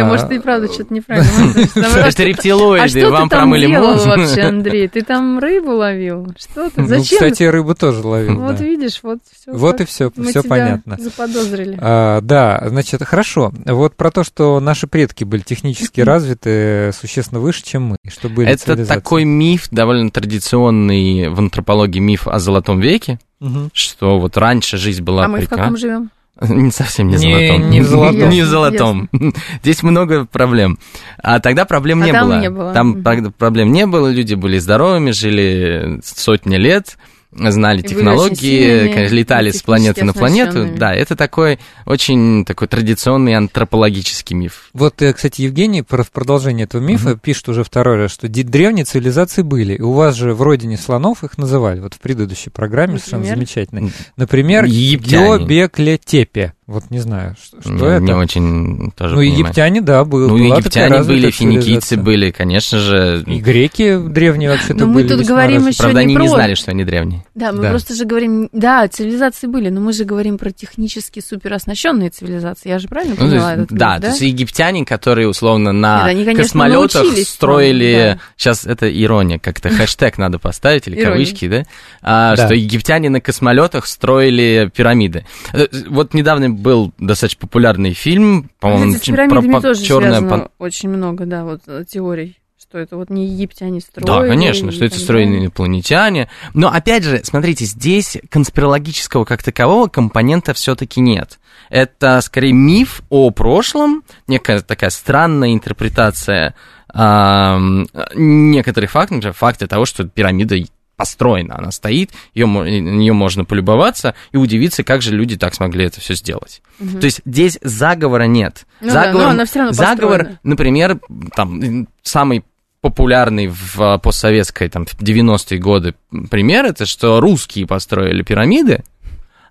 а, может, ты и правда что-то неправильно. А Это что- рептилоиды, А что вам ты там промыли делал мозг. вообще, Андрей? Ты там рыбу ловил? Что ты? Ну, Зачем? кстати, рыбу тоже ловил. Вот видишь, вот все. Вот и все, Мы все тебя понятно. заподозрили. А, да, значит, хорошо. Вот про то, что наши предки были технически развиты существенно выше, чем мы, что были Это такой миф, довольно традиционный в антропологии миф о Золотом веке, Мгм. что вот раньше жизнь была А мы в каком живем? Не совсем не Не- золотом. не в золотом. Не в золотом. Здесь много проблем. А тогда проблем А не там было. не было. Там проблем не было, люди были здоровыми, жили сотни лет, знали И технологии, конечно, летали с планеты на планету. Да, это такой очень такой традиционный антропологический миф. Вот, э, кстати, Евгений про- в продолжение этого мифа пишет уже второй раз, что древние цивилизации были. И у вас же в родине слонов их называли, вот в предыдущей программе, совершенно Например? замечательной. Например, Египтяне. Геобеклетепе. Вот не знаю, что, что не, это. не очень тоже ну, понимаю. египтяне, да, был, Ну, была египтяне были, финикийцы были, конечно же. И греки древние вообще-то Но мы были тут весьма говорим развиты. еще Правда, не они не про- знали, что они древние. Да, мы Да. просто же говорим, да, цивилизации были, но мы же говорим про технически супероснащенные цивилизации. Я же правильно Ну, поняла есть, этот да, да? то есть египтяне, которые условно на Нет, они, конечно, космолетах строили. да. Сейчас это ирония, как-то хэштег надо поставить или Ирония. кавычки, да? А, Да. Что египтяне на космолетах строили пирамиды. Э, Вот недавно был достаточно популярный фильм, по-моему, Кстати, с про- тоже «Чёрная связано пан- очень много, да, вот э, теорий, что это вот не египтяне строили. Да, конечно, что это строили инопланетяне. Но опять же, смотрите, здесь конспирологического как такового компонента все-таки нет. Это скорее миф о прошлом, некая такая странная интерпретация ам, некоторых фактов, например, факты того, что пирамида построена, она стоит, ее, нее можно полюбоваться и удивиться, как же люди так смогли это все сделать. Мгм. То есть здесь заговора нет. Ну да, Заговор, но она всё равно заговор, построена. например, там самый популярный в а, постсоветской там в 90-е годы пример это что русские построили пирамиды,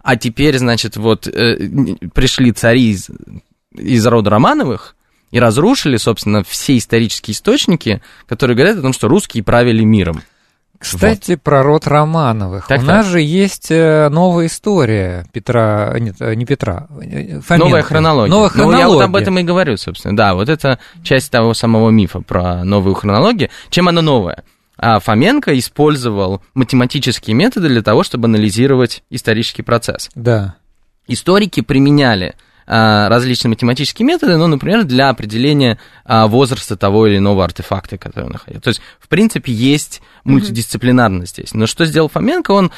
а теперь значит вот э, пришли цари из, из рода Романовых и разрушили, собственно, все исторические источники, которые говорят о том, что русские правили миром. Кстати, про род Романовых. Так, У так. нас же есть э, новая история Петра, нет, э, не Петра, э, Фоменко. Новая хронология. Новая Ну, я вот хронология. об этом и говорю, собственно. Да, вот это часть того самого мифа про новую хронологию. Чем она новая? А Фоменко использовал математические методы для того, чтобы анализировать исторический процесс. Да. Историки применяли различные математические методы, ну, например, для определения а, возраста того или иного артефакта, который он находил. То есть, в принципе, есть мультидисциплинарность здесь. Но что сделал Фоменко? Он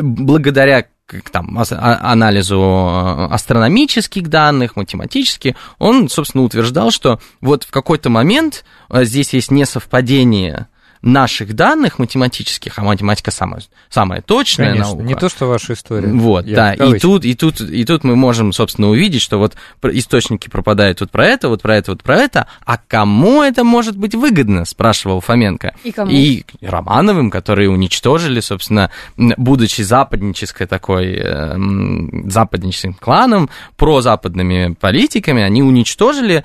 благодаря как там, а- анализу а, астрономических данных, математических, он, собственно, утверждал, что вот в какой-то момент здесь есть несовпадение наших данных математических, а математика самая, самая точная Конечно, наука. не то, что ваша история. Вот, Я да, и тут, и, тут, и тут мы можем, собственно, увидеть, что вот источники пропадают вот про это, вот про это, вот про это, а кому это может быть выгодно, спрашивал Фоменко. И кому? И Романовым, которые уничтожили, собственно, будучи западнической такой, э, западническим кланом, прозападными политиками, они уничтожили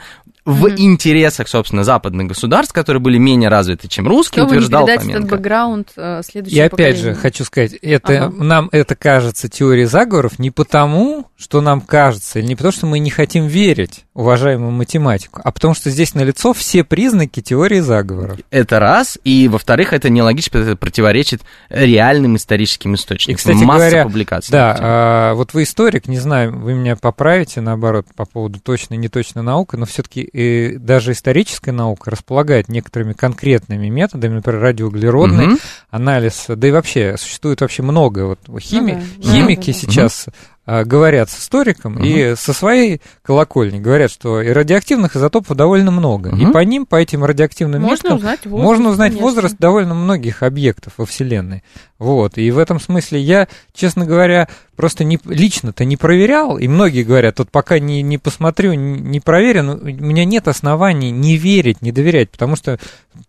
в интересах, собственно, западных государств, которые были менее развиты, чем русские, Чтобы не утверждал передать этот бэкграунд э, И следующему опять же, хочу сказать, это, Ага. нам это кажется теорией заговоров не потому, что нам кажется, или не потому, что мы не хотим верить уважаемому математику, а потому что здесь налицо все признаки теории заговоров. Это раз, и во-вторых, это нелогично, потому что это противоречит реальным историческим источникам. И, кстати Масса говоря, публикаций. Да, а, вот вы историк, не знаю, вы меня поправите, наоборот, по поводу точной и неточной науки, но все-таки даже историческая наука располагает некоторыми конкретными методами, например, радиоуглеродный Мгм. анализ, да и вообще существует вообще много. Вот хими, Ну да, химики да, да, да. сейчас а, говорят с историком Мгм. и со своей колокольни говорят, что и радиоактивных изотопов довольно много. И Мгм. по ним, по этим радиоактивным Можно меткам, узнать возраст. можно узнать конечно. возраст довольно многих объектов во Вселенной. Вот. И в этом смысле я, честно говоря, просто не, лично-то не проверял, и многие говорят, вот пока не, не посмотрю, не, не проверю, но у меня нет оснований не верить, не доверять, потому что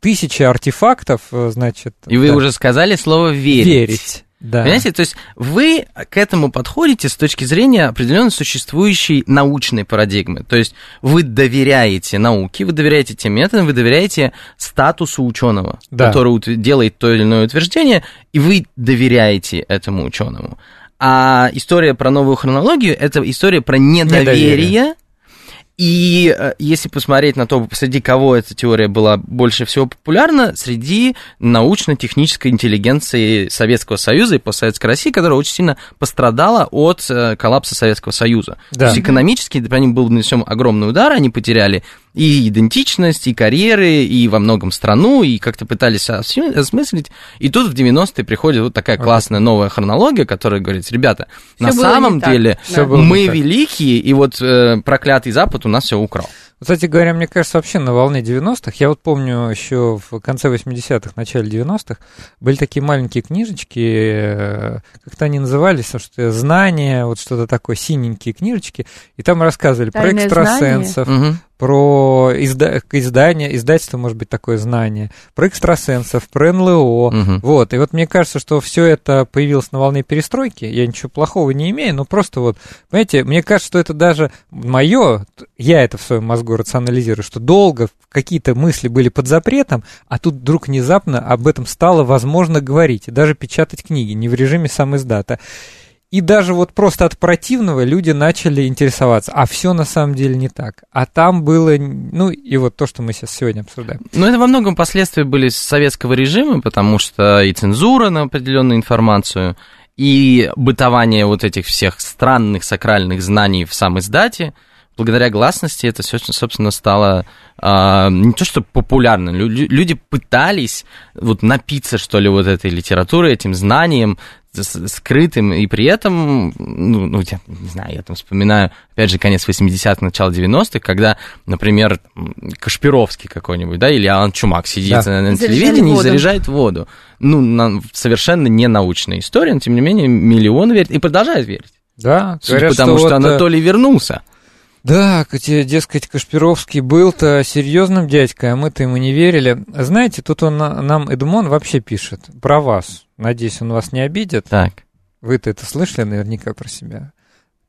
тысячи артефактов, э, значит... И вы да, уже сказали слово «верить». верить. Да. Понимаете, то есть вы к этому подходите с точки зрения определенно существующей научной парадигмы. То есть вы доверяете науке, вы доверяете тем методам, вы доверяете статусу ученого, Да. который делает то или иное утверждение, и вы доверяете этому ученому. А история про новую хронологию это история про недоверие. Недоверие. И э, если посмотреть на то, среди кого эта теория была больше всего популярна, среди научно-технической интеллигенции Советского Союза и постсоветской России, которая очень сильно пострадала от э, коллапса Советского Союза. Да. То есть экономически по ним был нанесен огромный удар, они потеряли и идентичность, и карьеры, и во многом страну, и как-то пытались осмыслить. И тут в 90-е приходит вот такая классная новая хронология, которая говорит, ребята, Всё на самом деле да. Мы великие, и вот э, проклятый Запад у нас все украл. Кстати говоря, мне кажется, вообще на волне 90-х, я вот помню еще в конце 80-х, начале 90-х, были такие маленькие книжечки, э, как-то они назывались, что знания, вот что-то такое, синенькие книжечки, и там рассказывали про Тайное экстрасенсов, Мгм. Про изда- издание, издательство, может быть, такое знание, про экстрасенсов, про НЛО. Мгм. Вот, и вот мне кажется, что все это появилось на волне перестройки. Я ничего плохого не имею, но просто вот, понимаете, мне кажется, что это даже мое, я это в своем мозгу рационализирую, что долго какие-то мысли были под запретом, а тут вдруг внезапно об этом стало возможно говорить, и даже печатать книги, не в режиме сам издата. И даже вот просто от противного люди начали интересоваться, а все на самом деле не так. А там было, ну и вот то, что мы сейчас сегодня обсуждаем. Ну, это во многом последствия были советского режима, потому что и цензура на определенную информацию, и бытование вот этих всех странных сакральных знаний в сам издате, благодаря гласности это все, собственно, стало а, не то что популярно, лю- лю- люди пытались вот напиться, что ли, вот этой литературой, этим знанием скрытым, и при этом, ну, ну, я не знаю, я там вспоминаю, опять же, конец 80-х, начало 90-х, когда, например, Кашпировский какой-нибудь, да, или Алан Чумак сидит Да. на, на телевидении и воду. заряжает воду. Ну, на- совершенно не научная история, но, тем не менее, миллионы верят и продолжают верить. Да, Судя говорят, потому что, вот, э, Анатолий вернулся. Да, дескать, Кашпировский был-то серьезным дядькой, а мы-то ему не верили. Знаете, тут он на- нам, Эдмон, вообще пишет про вас. Надеюсь, он вас не обидит. Так. Вы-то это слышали наверняка про себя.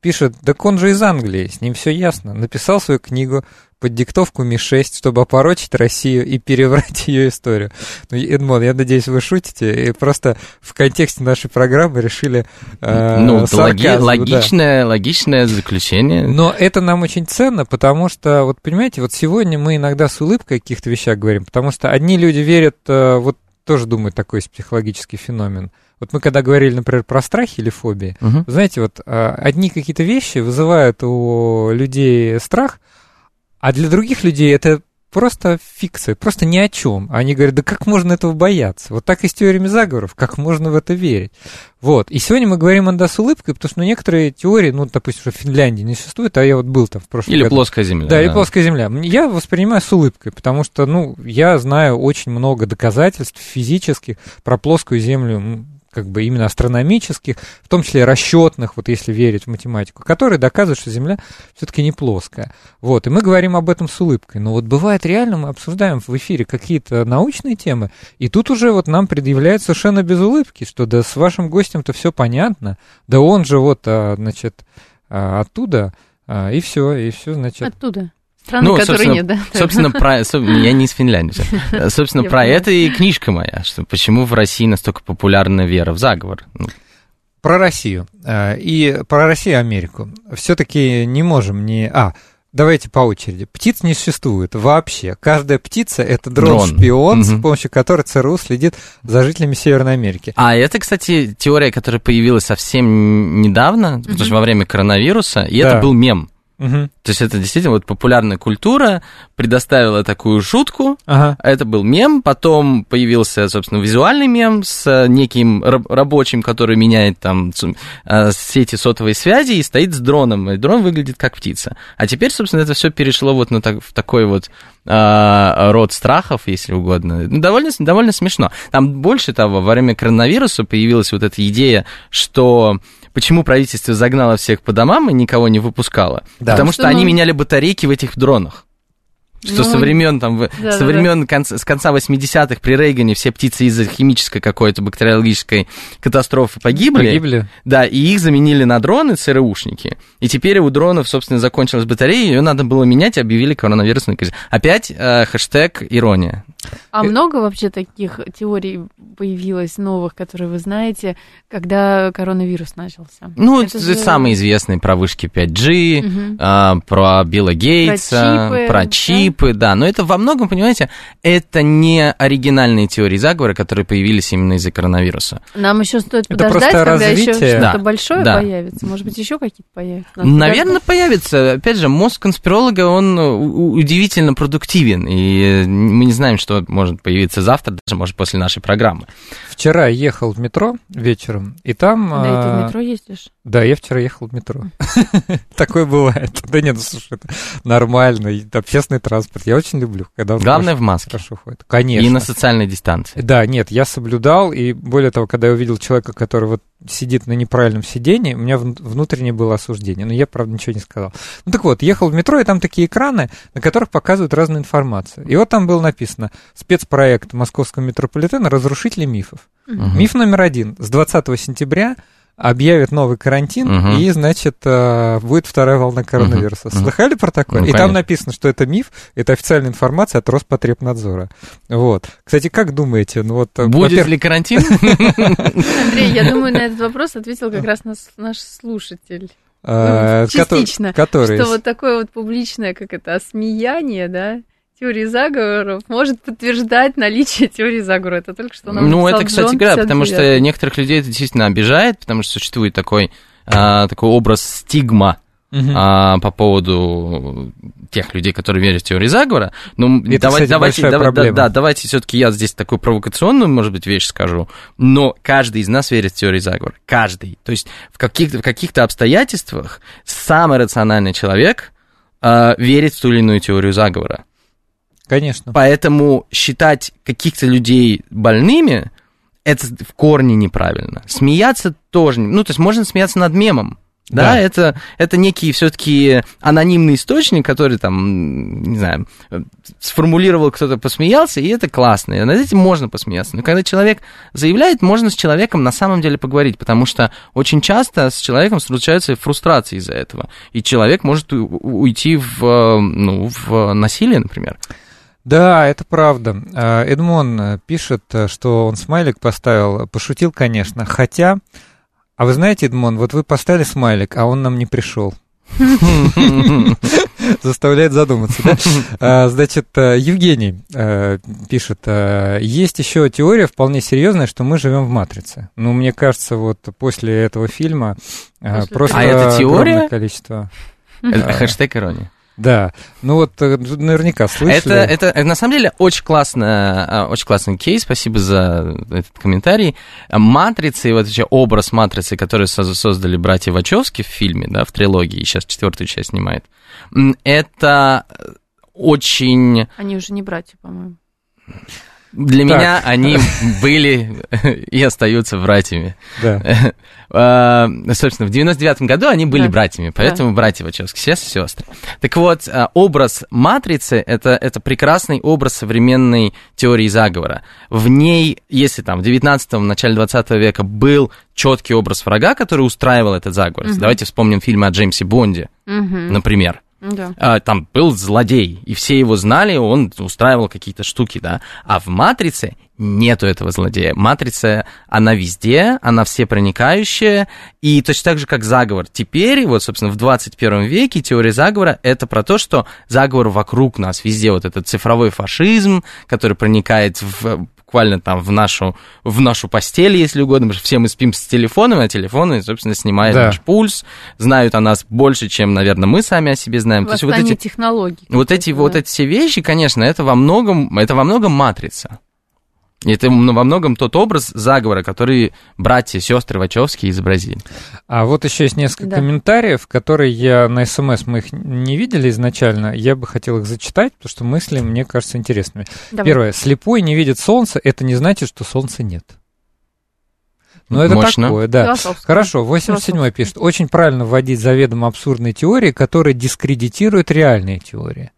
Пишет, так он же из Англии, с ним все ясно. Написал свою книгу под диктовку Ми-6, чтобы опорочить Россию и переврать ее историю. Ну, Эдмон, я надеюсь, вы шутите, и просто в контексте нашей программы решили э, ну, это логи- сарказм, да. логичное, логичное заключение. Но это нам очень ценно, потому что, вот понимаете, вот сегодня мы иногда с улыбкой о каких-то вещах говорим, потому что одни люди верят, э, вот тоже думают, такой психологический феномен. Вот мы когда говорили, например, про страхи или фобии, вы знаете, вот э, одни какие-то вещи вызывают у людей страх, а для других людей это просто фикция, просто ни о чем. Они говорят, да как можно этого бояться? Вот так и с теориями заговоров, как можно в это верить? Вот. И сегодня мы говорим иногда с улыбкой, потому что ну, некоторые теории, ну, допустим, что в Финляндии не существует, а я вот был там в прошлом Или году. плоская земля. Да, или плоская земля. Я воспринимаю с улыбкой, потому что, ну, я знаю очень много доказательств физических про плоскую землю, как бы именно астрономических, в том числе расчетных, вот если верить в математику, которые доказывают, что Земля все-таки не плоская. Вот, и мы говорим об этом с улыбкой. Но вот бывает реально, мы обсуждаем в эфире какие-то научные темы, и тут уже вот нам предъявляют совершенно без улыбки, что да с вашим гостем-то все понятно, да он же вот, а, значит, а, оттуда, а, и все, и все, значит, Оттуда. Страны, Ну, которые собственно, нет, да. Собственно, про... я не из Финляндии. Собственно, про это и книжка моя, что почему в России настолько популярна вера в заговор. Ну, Про Россию э, и про Россию и Америку. Все-таки не можем не... А, давайте по очереди. Птиц не существует вообще. Каждая птица — это Дрон. дрон-шпион, с Мгм. помощью которого ЦРУ следит за жителями Северной Америки. А это, кстати, теория, которая появилась совсем недавно, потому что во время коронавируса, и Да. это был мем. Мгм. То есть это действительно вот популярная культура предоставила такую шутку, Ага. это был мем, потом появился, собственно, визуальный мем с э, неким раб- рабочим, который меняет там э, сети сотовой связи и стоит с дроном, и дрон выглядит как птица. А теперь, собственно, это все перешло вот на так- в такой вот э, род страхов, если угодно. Ну, довольно, довольно смешно. Там больше того, во время коронавируса появилась вот эта идея, что почему правительство загнало всех по домам и никого не выпускало? Да. Потому что Что, они ну- меняли батарейки в этих дронах. Что Ну, со времен там, да, со да, времен конца, с конца 80-х при Рейгане все птицы из-за химической какой-то бактериологической катастрофы погибли. Погибли. Да, и их заменили на дроны ЦРУшники. И теперь у дронов, собственно, закончилась батарея, ее надо было менять, объявили коронавирусный кризис. Опять э, хэштег ирония. А много вообще таких теорий появилось новых, которые вы знаете, когда коронавирус начался? Ну, это, же... самые известные про вышки 5G, угу. а, про Билла Гейтса, про чипы, про чипы да? да. Но это во многом, понимаете, это не оригинальные теории заговора, которые появились именно из-за коронавируса. Нам еще стоит это подождать, когда развитие. еще что-то да. большое да. появится. Может быть, еще какие-то появятся? Наверное, появится. Опять же, мозг конспиролога, он удивительно продуктивен, и мы не знаем, что может появиться завтра, даже, может, после нашей программы. Вчера ехал в метро вечером, и там... Да, и ты в а, метро ездишь? Да, я вчера ехал в метро. Такое бывает. Да нет, ну слушай, это нормально. Общественный транспорт. Я очень люблю, когда Главное в маске. Хорошо ходит. Конечно. И на социальной дистанции. Да, нет, я соблюдал, и более того, когда я увидел человека, который вот сидит на неправильном сидении, у меня внутреннее было осуждение, но я, правда, ничего не сказал. Ну так вот, ехал в метро, и там такие экраны, на которых показывают разную информацию. И вот там было написано «Спецпроект московского метрополитена «Разрушители мифов». Угу. Миф номер один. С 20 сентября объявят новый карантин, угу. и, значит, э, будет вторая волна коронавируса. Угу. Слыхали про такое? Ну, и конечно. там написано, что это миф, это официальная информация от Роспотребнадзора. Вот. Кстати, как думаете? Ну, вот, э, будет ли карантин? Андрей, я думаю, на этот вопрос ответил как раз наш слушатель. А, частично. Который... Что вот такое вот публичное, как это, осмеяние, да, теории заговоров может подтверждать наличие теории заговора. Это только что нам Ну, это, кстати, говоря, потому что некоторых людей это действительно обижает, потому что существует такой, а, такой образ стигма Uh-huh. А, по поводу тех людей, которые верят в теорию заговора. Ну, Это, давайте, кстати, давайте, давай, да, да, давайте все-таки я здесь такую провокационную, может быть, вещь скажу. Но каждый из нас верит в теорию заговора. Каждый. То есть в каких-то, в каких-то обстоятельствах самый рациональный человек а, верит в ту или иную теорию заговора. Конечно. Поэтому считать каких-то людей больными, это в корне неправильно. Смеяться тоже, ну, то есть можно смеяться над мемом, да, да, это, это некий все-таки анонимный источник, который там, не знаю, сформулировал кто-то, посмеялся, и это классно. И над этим можно посмеяться. Но когда человек заявляет, можно с человеком на самом деле поговорить, потому что очень часто с человеком случаются фрустрации из-за этого. И человек может уйти в, ну, в насилие, например. Да, это правда. А, Эдмон пишет, что он смайлик поставил, пошутил, конечно, хотя... А вы знаете, Эдмон, вот вы поставили смайлик, а он нам не пришел. Заставляет задуматься, да? А, значит, э, Евгений э, пишет, э, есть еще теория вполне серьезная, что мы живем в матрице. Ну, мне кажется, вот после этого фильма просто а это теория? количество. Хэштег ирония. Да, ну вот э, наверняка слышали. Это, это на самом деле очень, классно, очень классный кейс, спасибо за этот комментарий. Матрицы, вот вообще образ матрицы, который создали братья Вачовски в фильме, да, в трилогии, и сейчас четвертую часть снимает, это очень... Они уже не братья, по-моему. Для так. меня они были и остаются братьями. Да. А, собственно, в 99-м году они были да. братьями, поэтому да. братья Вачовски, все сестры. Так вот, а, образ матрицы это, это прекрасный образ современной теории заговора. В ней, если там в 19-м, начале 20 века был четкий образ врага, который устраивал этот заговор. Угу. Давайте вспомним фильмы о Джеймсе Бонде, угу. например. Да. А, там был злодей, и все его знали, он устраивал какие-то штуки, да. А в «Матрице» нету этого злодея. «Матрица», она везде, она все проникающая, и точно так же, как заговор. Теперь, вот, собственно, в 21 веке теория заговора — это про то, что заговор вокруг нас, везде вот этот цифровой фашизм, который проникает в буквально там в нашу, в нашу постель, если угодно, потому что все мы спим с телефоном, а телефоны, собственно, снимают да. наш пульс, знают о нас больше, чем, наверное, мы сами о себе знаем. То есть вот эти технологии. Вот эти, да. вот эти все вещи, конечно, это во многом, это во многом матрица. И это во многом тот образ заговора, который братья, сестры Вачовские изобразили. А вот еще есть несколько да. комментариев, которые я на СМС, мы их не видели изначально, я бы хотел их зачитать, потому что мысли, мне кажется, интересными. Давай. Первое. Слепой не видит солнца, это не значит, что солнца нет. Ну, это Мощно. такое, да. Хорошо, 87-й пишет. Очень правильно вводить заведомо абсурдные теории, которые дискредитируют реальные теории.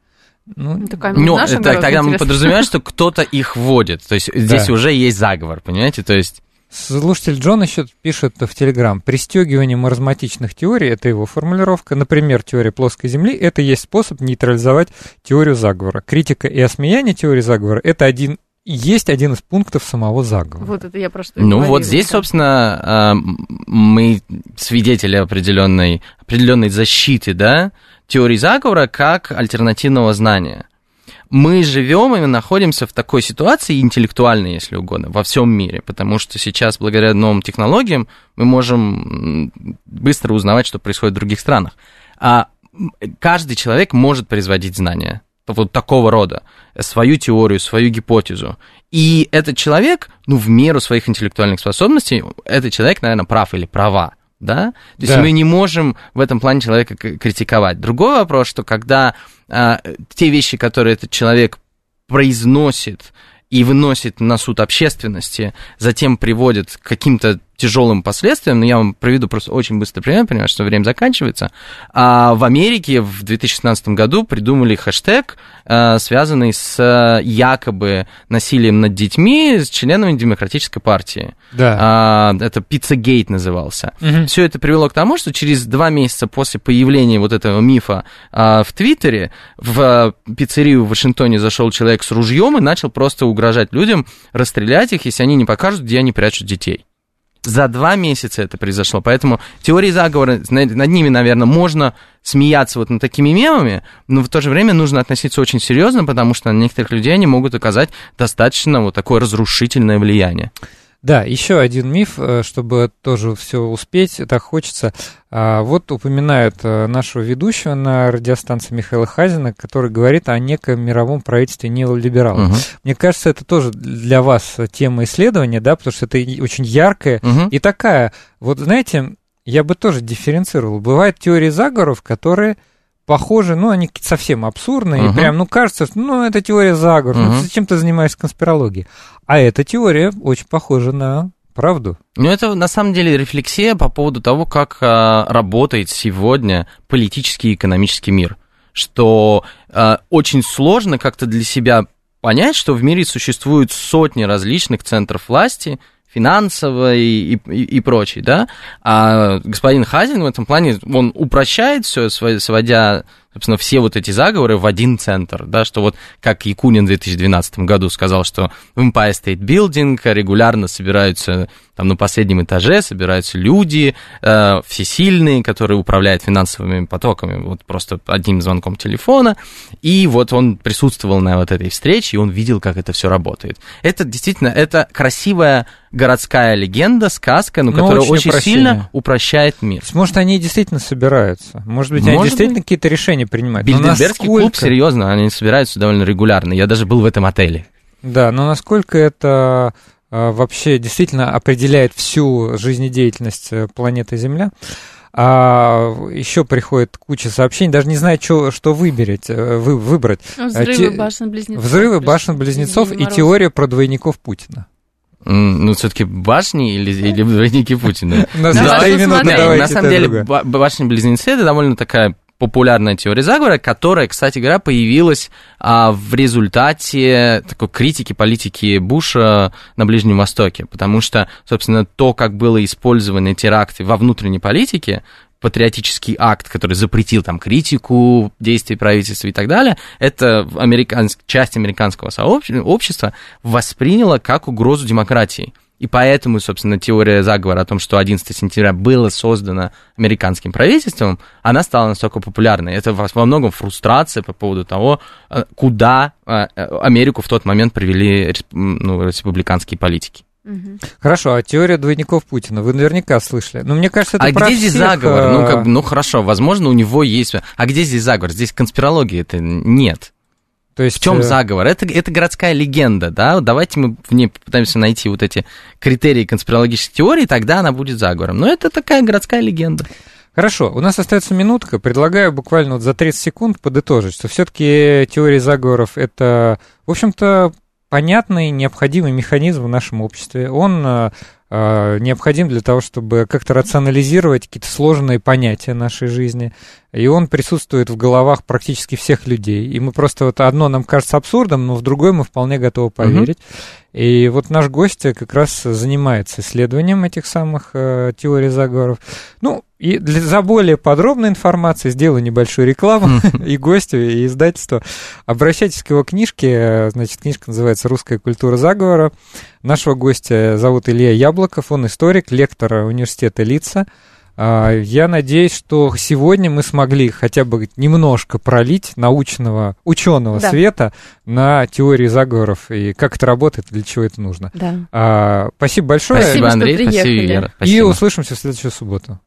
Ну, ну Такая, ну это, тогда мы подразумеваем, что кто-то их вводит. То есть здесь да. уже есть заговор, понимаете? То есть... Слушатель Джон еще пишет в Телеграм, пристегивание маразматичных теорий, это его формулировка, например, теория плоской Земли, это есть способ нейтрализовать теорию заговора. Критика и осмеяние теории заговора – это один есть один из пунктов самого заговора. Вот это я про что Ну говорила, вот здесь, да. собственно, а, мы свидетели определенной, определенной защиты, да, теории заговора как альтернативного знания. Мы живем и находимся в такой ситуации интеллектуальной, если угодно, во всем мире, потому что сейчас, благодаря новым технологиям, мы можем быстро узнавать, что происходит в других странах. А каждый человек может производить знания вот такого рода, свою теорию, свою гипотезу. И этот человек, ну, в меру своих интеллектуальных способностей, этот человек, наверное, прав или права, да? То есть Да. мы не можем в этом плане человека критиковать. Другой вопрос, что когда а, те вещи, которые этот человек произносит и выносит на суд общественности, затем приводит к каким-то тяжелым последствиям, ну, я вам приведу просто очень быстро пример, понимаю, что время заканчивается. А в Америке в 2016 году придумали хэштег, а, связанный с а, якобы насилием над детьми с членами Демократической партии. Да. А, это Пиццагейт назывался. Мгм. Все это привело к тому, что через два месяца после появления вот этого мифа а, в Твиттере в пиццерию в Вашингтоне зашел человек с ружьем и начал просто угрожать людям, расстрелять их, если они не покажут, где они прячут детей. За два месяца это произошло. Поэтому теории заговора, над ними, наверное, можно смеяться вот над такими мемами, но в то же время нужно относиться очень серьезно, потому что на некоторых людей они могут оказать достаточно вот такое разрушительное влияние. Да, еще один миф, э, чтобы тоже все успеть, так хочется. А, Вот упоминают э, нашего ведущего на радиостанции Михаила Хазина, который говорит о неком мировом правительстве неолибералов. Мгм. Мне кажется, это тоже для вас тема исследования, да, потому что это очень яркая Мгм. и такая. Вот знаете, я бы тоже дифференцировал. Бывают теории заговоров, которые похожи, ну, они совсем абсурдные, и Мгм. прям, ну, кажется, что, ну, это теория заговора, ну, Мгм. зачем ты занимаешься конспирологией? А эта теория очень похожа на правду. Ну, это на самом деле рефлексия по поводу того, как а, работает сегодня политический и экономический мир. Что а, очень сложно как-то для себя понять, что в мире существуют сотни различных центров власти, финансовой и, и, и прочей, да, а господин Хазин в этом плане, он упрощает все, сводя, собственно, все вот эти заговоры в один центр, да, что вот как Якунин в 2012 году сказал, что в Empire State Building регулярно собираются там на последнем этаже собираются люди, э, всесильные, которые управляют финансовыми потоками, вот просто одним звонком телефона, и вот он присутствовал на вот этой встрече, и он видел, как это все работает. Это действительно, это красивая городская легенда, сказка, но, Но которая очень очень, сильно упрощает мир. Может, они действительно собираются. Может быть, они Может действительно быть. какие-то решения принимают. Но Бильдербергский клуб, насколько- серьезно, они собираются довольно регулярно. Я даже был в этом отеле. Да, но насколько это а, вообще действительно определяет всю жизнедеятельность э, планеты Земля? А еще приходит куча сообщений, даже не знаю, чё- что выберать, э, вы, выбрать. Ну, Взрывы те- башен-близнецов. Взрывы башен-близнецов и теория про двойников Путина. Ну, все-таки башни или, или двойники Путина? У нас Да, есть давай три минуты, посмотрим. давайте на самом деле, башни-близнецы это довольно такая популярная теория заговора, которая, кстати говоря, появилась а, в результате такой критики политики Буша на Ближнем Востоке, потому что, собственно, то, как было использованы теракты во внутренней политике, патриотический акт, который запретил там критику действий правительства и так далее, это американск... часть американского сообщества, общества восприняла как угрозу демократии. И поэтому, собственно, теория заговора о том, что 11 сентября было создано американским правительством, она стала настолько популярной. Это во многом фрустрация по поводу того, э, куда э, э, Америку в тот момент привели ну, республиканские политики. Хорошо, а теория двойников Путина вы наверняка слышали. Но мне кажется, это а про где здесь всех, заговор? Ну, как ну хорошо, возможно, у него есть... А где здесь заговор? Здесь конспирологии это нет. То есть, В чем э, заговор? Это, это городская легенда, да? Давайте мы в ней попытаемся найти вот эти критерии конспирологической теории, тогда она будет заговором. Но это такая городская легенда. Хорошо, у нас остается минутка. Предлагаю буквально вот за 30 секунд подытожить, что все-таки теория заговоров это, в общем-то, понятный, необходимый механизм в нашем обществе. Он э, э, необходим для того, чтобы как-то рационализировать какие-то сложные понятия нашей жизни. И он присутствует в головах практически всех людей. И мы просто вот одно нам кажется абсурдом, но в другое мы вполне готовы поверить. Угу. И вот наш гость как раз занимается исследованием этих самых э, теорий заговоров. Ну, и для, за более подробной информацией сделаю небольшую рекламу и гостю, и издательству. Обращайтесь к его книжке. Значит, книжка называется «Русская культура заговора». Нашего гостя зовут Илья Яблоков. Он историк, лектор университета Лица. А, я надеюсь, что сегодня мы смогли хотя бы немножко пролить научного, ученого да. света на теории заговоров и как это работает, для чего это нужно. Да. А, спасибо большое. Спасибо, Андрей. Спасибо, Вера. И услышимся в следующую субботу.